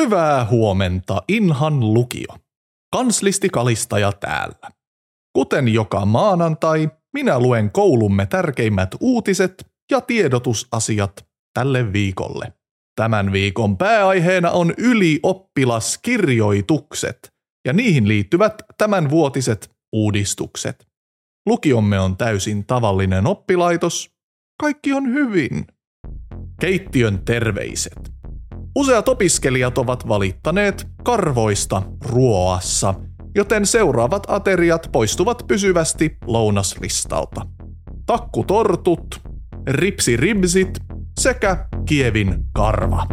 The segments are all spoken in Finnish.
Hyvää huomenta, Inhan lukio. Kanslisti Kalistaja täällä. Kuten joka maanantai, minä luen koulumme tärkeimmät uutiset ja tiedotusasiat tälle viikolle. Tämän viikon pääaiheena on ylioppilaskirjoitukset ja niihin liittyvät tämänvuotiset uudistukset. Lukiomme on täysin tavallinen oppilaitos. Kaikki on hyvin. Keittiön terveiset. Useat opiskelijat ovat valittaneet karvoista ruoassa, joten seuraavat ateriat poistuvat pysyvästi lounaslistalta. Takkutortut, ripsiribsit sekä kievin karva.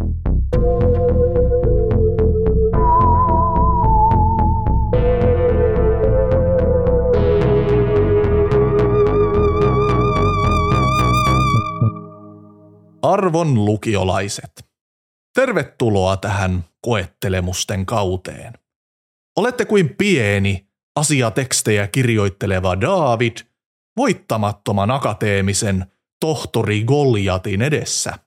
Arvon lukiolaiset. Tervetuloa tähän koettelemusten kauteen. Olette kuin pieni, asiatekstejä kirjoitteleva David voittamattoman akateemisen tohtori Goliatin edessä.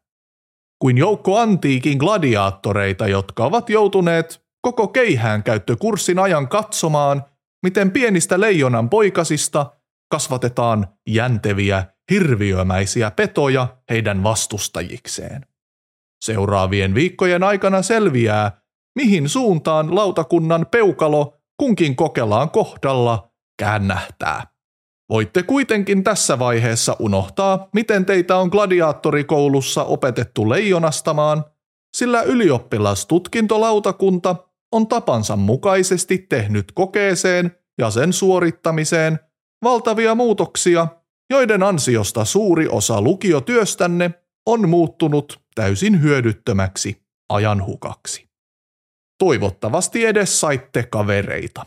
Kuin joukko antiikin gladiaattoreita, jotka ovat joutuneet koko keihään käyttökurssin ajan katsomaan, miten pienistä leijonan poikasista kasvatetaan jänteviä, hirviömäisiä petoja heidän vastustajikseen. Seuraavien viikkojen aikana selviää, mihin suuntaan lautakunnan peukalo kunkin kokelaan kohdalla käännähtää. Voitte kuitenkin tässä vaiheessa unohtaa, miten teitä on gladiaattorikoulussa opetettu leijonastamaan, sillä ylioppilastutkintolautakunta on tapansa mukaisesti tehnyt kokeeseen ja sen suorittamiseen valtavia muutoksia, joiden ansiosta suuri osa lukiotyöstänne on muuttunut täysin hyödyttömäksi ajanhukaksi. Toivottavasti edes saitte kavereita.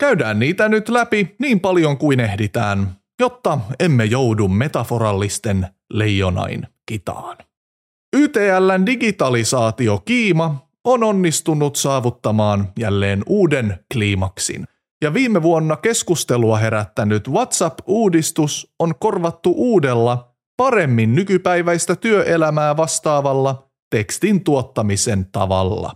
Käydään niitä nyt läpi niin paljon kuin ehditään, jotta emme joudu metaforallisten leijonain kitaan. YTLn digitalisaatio-kiima on onnistunut saavuttamaan jälleen uuden kliimaksin, ja viime vuonna keskustelua herättänyt WhatsApp-uudistus on korvattu uudella paremmin nykypäiväistä työelämää vastaavalla tekstin tuottamisen tavalla.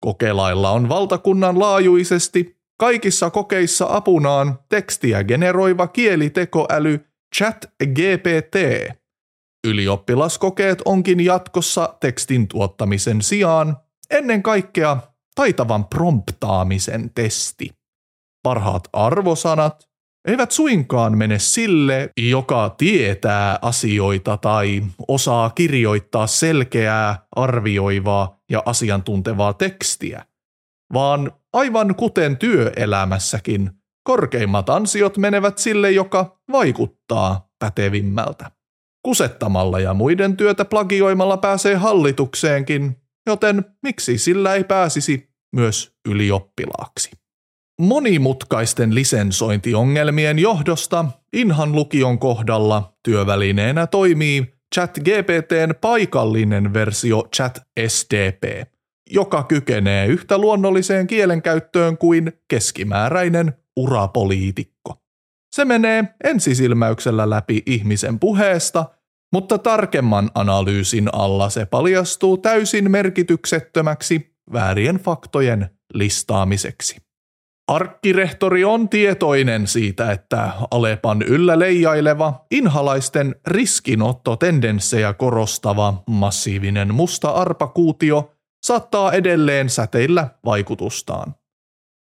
Kokelailla on valtakunnan laajuisesti kaikissa kokeissa apunaan tekstiä generoiva kielitekoäly ChatGPT. Ylioppilaskokeet onkin jatkossa tekstin tuottamisen sijaan ennen kaikkea taitavan promptaamisen testi. Parhaat arvosanat, eivät suinkaan mene sille, joka tietää asioita tai osaa kirjoittaa selkeää, arvioivaa ja asiantuntevaa tekstiä, vaan aivan kuten työelämässäkin, korkeimmat ansiot menevät sille, joka vaikuttaa pätevimmältä. Kusettamalla ja muiden työtä plagioimalla pääsee hallitukseenkin, joten miksi sillä ei pääsisi myös ylioppilaaksi? Monimutkaisten lisensointiongelmien johdosta Inhan lukion kohdalla työvälineenä toimii ChatGPTn paikallinen versio ChatSDP, joka kykenee yhtä luonnolliseen kielenkäyttöön kuin keskimääräinen urapoliitikko. Se menee ensisilmäyksellä läpi ihmisen puheesta, mutta tarkemman analyysin alla se paljastuu täysin merkityksettömäksi väärien faktojen listaamiseksi. Arkkirehtori on tietoinen siitä, että Alepan yllä leijaileva, inhalaisten riskinottotendenssejä korostava massiivinen musta arpakuutio saattaa edelleen säteillä vaikutustaan.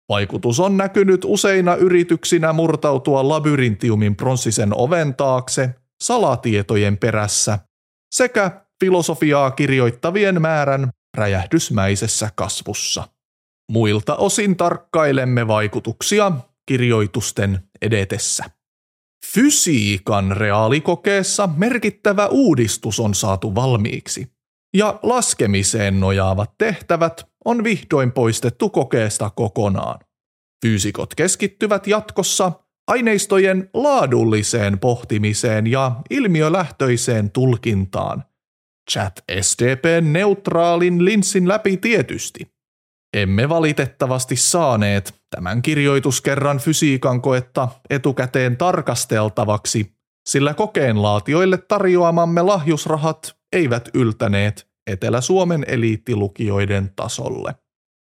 Vaikutus on näkynyt useina yrityksinä murtautua labyrintiumin pronssisen oven taakse salatietojen perässä sekä filosofiaa kirjoittavien määrän räjähdysmäisessä kasvussa. Muilta osin tarkkailemme vaikutuksia kirjoitusten edetessä. Fysiikan reaalikokeessa merkittävä uudistus on saatu valmiiksi, ja laskemiseen nojaavat tehtävät on vihdoin poistettu kokeesta kokonaan. Fyysikot keskittyvät jatkossa aineistojen laadulliseen pohtimiseen ja ilmiölähtöiseen tulkintaan. Chat SDPn neutraalin linssin läpi tietysti – emme valitettavasti saaneet tämän kirjoituskerran fysiikan koetta etukäteen tarkasteltavaksi, sillä kokeenlaatioille tarjoamamme lahjusrahat eivät yltäneet Etelä-Suomen eliittilukioiden tasolle.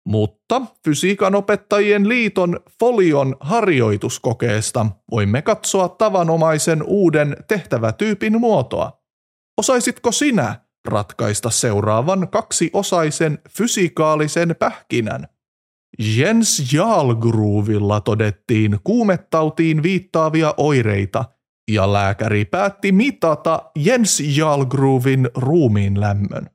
Mutta fysiikan opettajien liiton Folion harjoituskokeesta voimme katsoa tavanomaisen uuden tehtävätyypin muotoa. Osaisitko sinä ratkaista seuraavan kaksiosaisen fysikaalisen pähkinän? Jens Jalgroovilla todettiin kuumettautiin viittaavia oireita ja lääkäri päätti mitata Jens Jalgroovin ruumiin lämmön.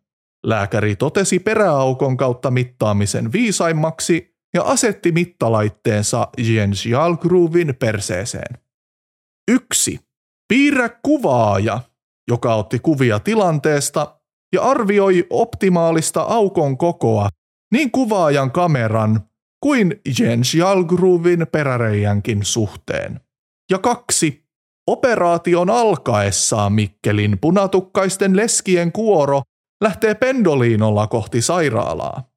Lääkäri totesi peräaukon kautta mittaamisen viisaimmaksi ja asetti mittalaitteensa Jens Jalgroovin perseeseen. 1. Piirrä kuvaaja, joka otti kuvia tilanteesta ja arvioi optimaalista aukon kokoa niin kuvaajan kameran kuin Jens Jalgroovin peräreijänkin suhteen. Ja kaksi. Operaation alkaessaan Mikkelin punatukkaisten leskien kuoro lähtee pendoliinolla kohti sairaalaa.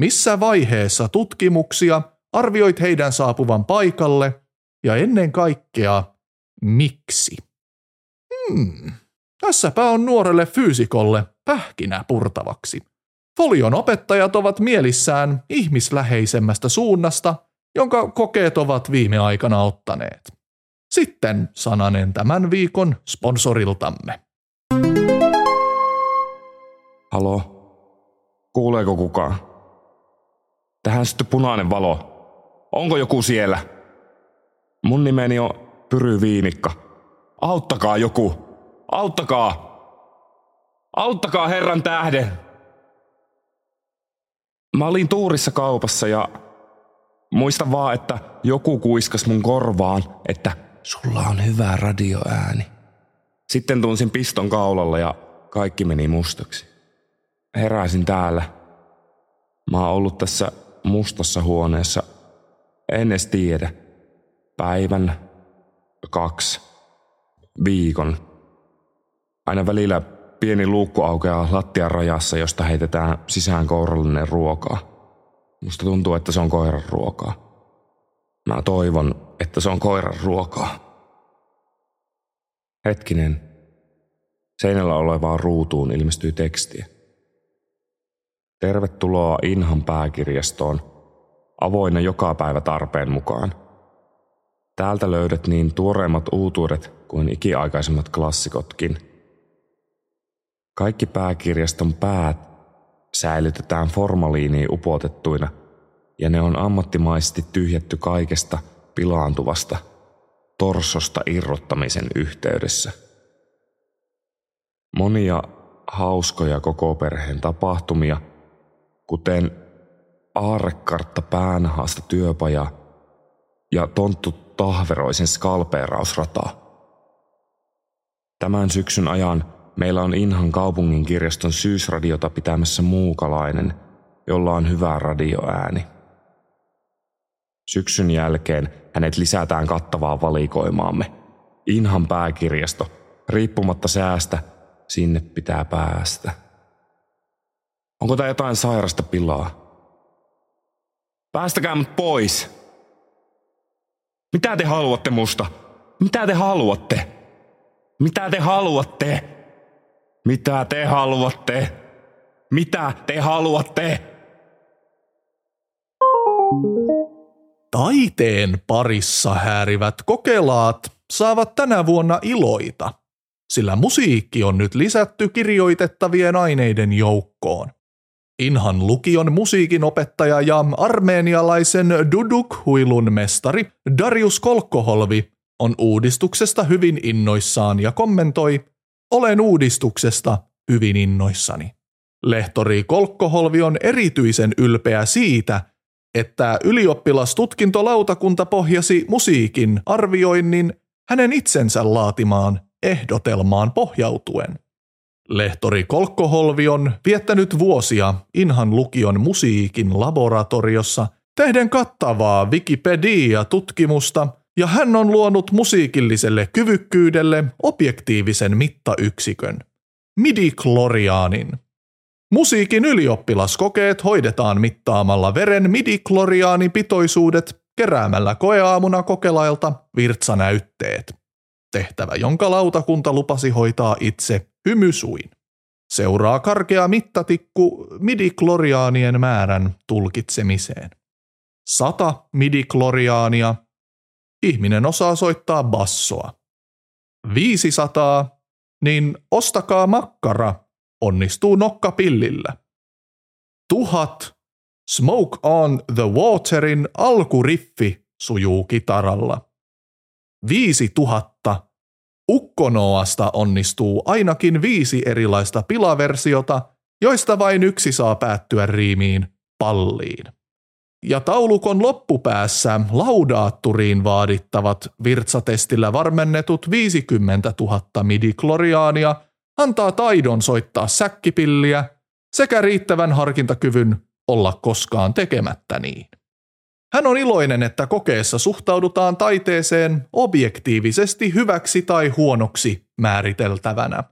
Missä vaiheessa tutkimuksia arvioit heidän saapuvan paikalle ja ennen kaikkea miksi? Hmm, tässäpä on nuorelle fyysikolle pähkinä purtavaksi. Folion opettajat ovat mielissään ihmisläheisemmästä suunnasta, jonka kokeet ovat viime aikana ottaneet. Sitten sananen tämän viikon sponsoriltamme. Halo? Kuuleeko kukaan? Tähän sitten punainen valo. Onko joku siellä? Mun nimeni on Pyry Viinikka. Auttakaa joku! Auttakaa! Auttakaa herran tähden! Mä olin tuurissa kaupassa ja muista vaan, että joku kuiskas mun korvaan, että sulla on hyvä radioääni. Sitten tunsin piston kaulalla ja kaikki meni mustaksi. Heräsin täällä. Mä oon ollut tässä mustassa huoneessa. En edes tiedä. Päivän, kaksi, viikon. Aina välillä pieni luukku aukeaa lattian rajassa, josta heitetään sisään kourallinen ruokaa. Musta tuntuu, että se on koiran ruokaa. Mä toivon, että se on koiran ruokaa. Hetkinen. Seinällä olevaan ruutuun ilmestyy tekstiä. Tervetuloa Inhan pääkirjastoon. Avoinna joka päivä tarpeen mukaan. Täältä löydät niin tuoreimmat uutuudet kuin ikiaikaisemmat klassikotkin – kaikki pääkirjaston päät säilytetään formaliiniin upotettuina ja ne on ammattimaisesti tyhjätty kaikesta pilaantuvasta torsosta irrottamisen yhteydessä. Monia hauskoja koko perheen tapahtumia, kuten aarrekartta päänahasta työpaja ja tonttu tahveroisen skalpeerausrata. Tämän syksyn ajan Meillä on Inhan kaupungin kirjaston syysradiota pitämässä muukalainen, jolla on hyvä radioääni. Syksyn jälkeen hänet lisätään kattavaa valikoimaamme. Inhan pääkirjasto, riippumatta säästä, sinne pitää päästä. Onko tämä jotain sairasta pilaa? Päästäkää mut pois! Mitä te haluatte musta? Mitä te haluatte? Mitä te haluatte? Mitä te haluatte? Mitä te haluatte? Taiteen parissa häärivät kokelaat saavat tänä vuonna iloita, sillä musiikki on nyt lisätty kirjoitettavien aineiden joukkoon. Inhan lukion musiikinopettaja ja armeenialaisen duduk-huilun mestari Darius Kolkkoholvi on uudistuksesta hyvin innoissaan ja kommentoi, olen uudistuksesta hyvin innoissani. Lehtori Kolkkoholvi on erityisen ylpeä siitä, että ylioppilastutkintolautakunta pohjasi musiikin arvioinnin hänen itsensä laatimaan ehdotelmaan pohjautuen. Lehtori Kolkkoholvi on viettänyt vuosia Inhan lukion musiikin laboratoriossa tehden kattavaa Wikipedia-tutkimusta – ja hän on luonut musiikilliselle kyvykkyydelle objektiivisen mittayksikön, midikloriaanin. Musiikin ylioppilaskokeet hoidetaan mittaamalla veren midikloriaanipitoisuudet keräämällä koeaamuna kokelailta virtsanäytteet. Tehtävä, jonka lautakunta lupasi hoitaa itse hymysuin. Seuraa karkea mittatikku midikloriaanien määrän tulkitsemiseen. Sata midikloriaania. Ihminen osaa soittaa bassoa. 500, niin ostakaa makkara, onnistuu nokkapillillä. Tuhat, Smoke on the Waterin alkuriffi sujuu kitaralla. Viisi tuhatta, Ukkonoasta onnistuu ainakin viisi erilaista pilaversiota, joista vain yksi saa päättyä riimiin palliin. Ja taulukon loppupäässä laudaatturiin vaadittavat virtsatestillä varmennetut 50 000 midikloriaania antaa taidon soittaa säkkipilliä sekä riittävän harkintakyvyn olla koskaan tekemättä niin. Hän on iloinen, että kokeessa suhtaudutaan taiteeseen objektiivisesti hyväksi tai huonoksi määriteltävänä,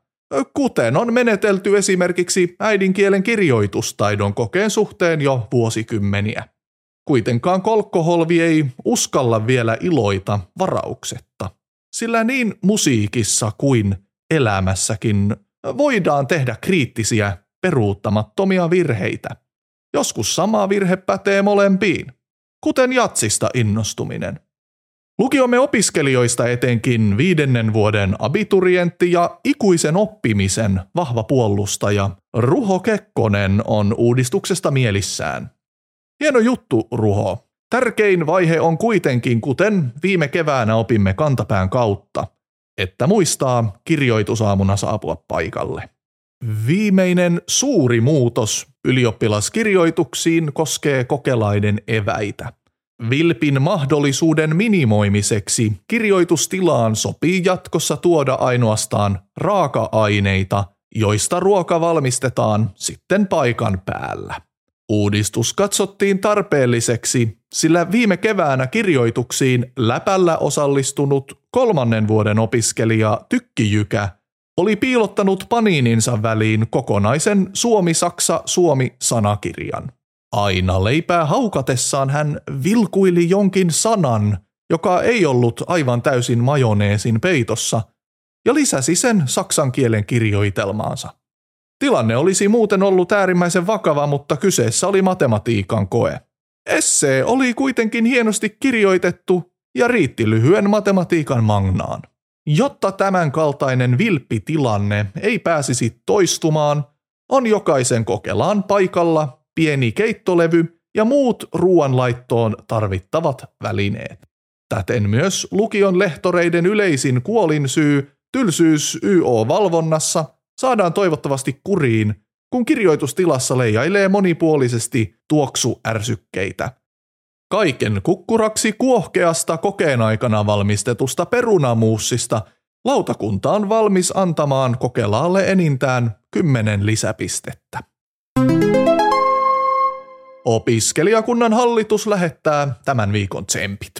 kuten on menetelty esimerkiksi äidinkielen kirjoitustaidon kokeen suhteen jo vuosikymmeniä. Kuitenkaan kolkkoholvi ei uskalla vielä iloita varauksetta, sillä niin musiikissa kuin elämässäkin voidaan tehdä kriittisiä, peruuttamattomia virheitä. Joskus sama virhe pätee molempiin, kuten jatsista innostuminen. Lukiomme opiskelijoista etenkin viidennen vuoden abiturientti ja ikuisen oppimisen vahva puolustaja Ruho Kekkonen on uudistuksesta mielissään. Hieno juttu, Ruho. Tärkein vaihe on kuitenkin, kuten viime keväänä opimme kantapään kautta, että muistaa kirjoitusaamuna saapua paikalle. Viimeinen suuri muutos ylioppilaskirjoituksiin koskee kokelaiden eväitä. Vilpin mahdollisuuden minimoimiseksi kirjoitustilaan sopii jatkossa tuoda ainoastaan raaka-aineita, joista ruoka valmistetaan sitten paikan päällä. Uudistus katsottiin tarpeelliseksi, sillä viime keväänä kirjoituksiin läpällä osallistunut kolmannen vuoden opiskelija Tykkijykä oli piilottanut paniininsa väliin kokonaisen Suomi-Saksa-Suomi-sanakirjan. Aina leipää haukatessaan hän vilkuili jonkin sanan, joka ei ollut aivan täysin majoneesin peitossa, ja lisäsi sen saksan kielen kirjoitelmaansa. Tilanne olisi muuten ollut äärimmäisen vakava, mutta kyseessä oli matematiikan koe. Essee oli kuitenkin hienosti kirjoitettu ja riitti lyhyen matematiikan magnaan. Jotta tämän kaltainen vilppitilanne ei pääsisi toistumaan, on jokaisen kokelaan paikalla pieni keittolevy ja muut ruoanlaittoon tarvittavat välineet. Täten myös lukion lehtoreiden yleisin kuolinsyy, tylsyys YO-valvonnassa – saadaan toivottavasti kuriin, kun kirjoitustilassa leijailee monipuolisesti tuoksuärsykkeitä. Kaiken kukkuraksi kuohkeasta kokeen aikana valmistetusta perunamuussista lautakunta on valmis antamaan kokelaalle enintään 10 lisäpistettä. Opiskelijakunnan hallitus lähettää tämän viikon tsempit.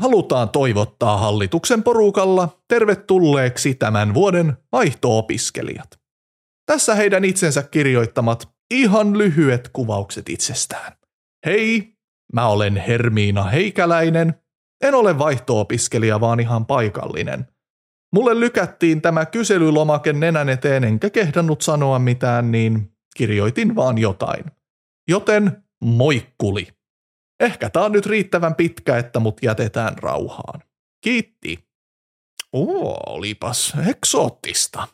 Halutaan toivottaa hallituksen porukalla tervetulleeksi tämän vuoden vaihto-opiskelijat. Tässä heidän itsensä kirjoittamat ihan lyhyet kuvaukset itsestään. Hei, mä olen Hermiina Heikäläinen. En ole vaihto-opiskelija, vaan ihan paikallinen. Mulle lykättiin tämä kyselylomake nenän eteen, enkä kehdannut sanoa mitään, niin kirjoitin vaan jotain. Joten moikkuli. Ehkä tää on nyt riittävän pitkä, että mut jätetään rauhaan. Kiitti. Oo, olipas eksoottista.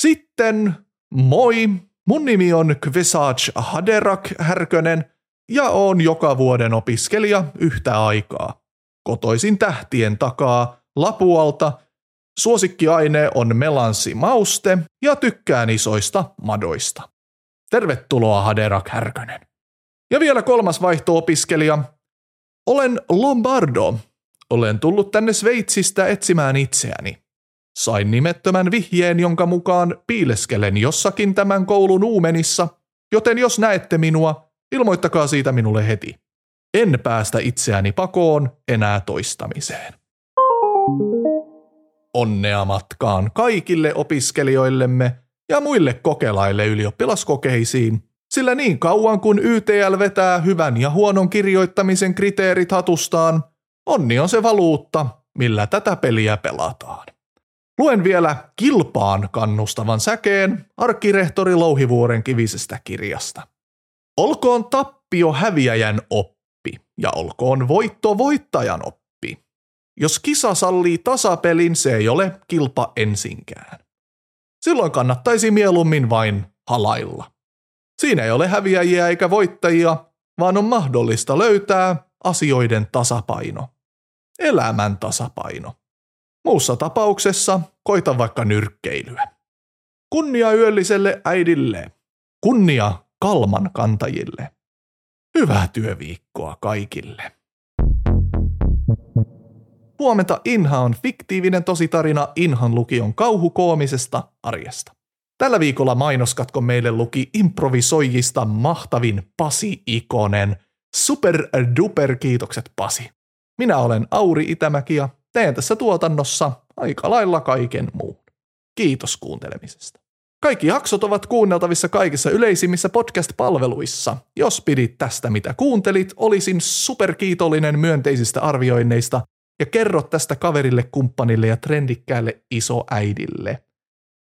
Sitten Moi, mun nimi on Kvesaj Haderak Härkönen ja oon joka vuoden opiskelija yhtä aikaa. Kotoisin tähtien takaa Lapualta, suosikkiaine on melanssi mauste ja tykkään isoista madoista. Tervetuloa Haderak Härkönen. Ja vielä kolmas vaihto-opiskelija. Olen Lombardo. Olen tullut tänne Sveitsistä etsimään itseäni. Sain nimettömän vihjeen, jonka mukaan piileskelen jossakin tämän koulun uumenissa, joten jos näette minua, ilmoittakaa siitä minulle heti. En päästä itseäni pakoon enää toistamiseen. Onnea matkaan kaikille opiskelijoillemme ja muille kokelaille ylioppilaskokeisiin, sillä niin kauan kun YTL vetää hyvän ja huonon kirjoittamisen kriteerit hatustaan, onni on se valuutta, millä tätä peliä pelataan. Luen vielä kilpaan kannustavan säkeen arkkirehtori Louhivuoren kivisestä kirjasta. Olkoon tappio häviäjän oppi ja olkoon voitto voittajan oppi. Jos kisa sallii tasapelin, se ei ole kilpa ensinkään. Silloin kannattaisi mieluummin vain halailla. Siinä ei ole häviäjiä eikä voittajia, vaan on mahdollista löytää asioiden tasapaino. Elämän tasapaino. Muussa tapauksessa koita vaikka nyrkkeilyä. Kunnia yölliselle äidille. Kunnia kalman kantajille. Hyvää työviikkoa kaikille. Huomenta Inha on fiktiivinen tositarina Inhan lukion kauhukoomisesta arjesta. Tällä viikolla mainoskatko meille luki improvisoijista mahtavin Pasi Ikonen. Super duper kiitokset Pasi. Minä olen Auri Itämäki ja teen tässä tuotannossa aika lailla kaiken muun. Kiitos kuuntelemisesta. Kaikki jaksot ovat kuunneltavissa kaikissa yleisimmissä podcast-palveluissa. Jos pidit tästä mitä kuuntelit, olisin superkiitollinen myönteisistä arvioinneista ja kerro tästä kaverille, kumppanille ja trendikkäälle isoäidille.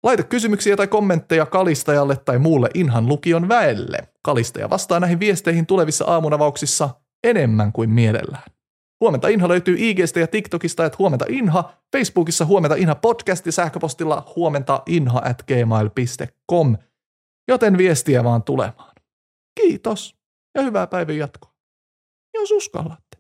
Laita kysymyksiä tai kommentteja kalistajalle tai muulle Inhan lukion väelle. Kalistaja vastaa näihin viesteihin tulevissa aamunavauksissa enemmän kuin mielellään. Huomenta Inha löytyy IGstä ja TikTokista, että huomenta Inha, Facebookissa huomenta Inha podcast ja sähköpostilla huomenta inha at gmail.com, joten viestiä vaan tulemaan. Kiitos ja hyvää päivän jatkoa. Jos uskallat.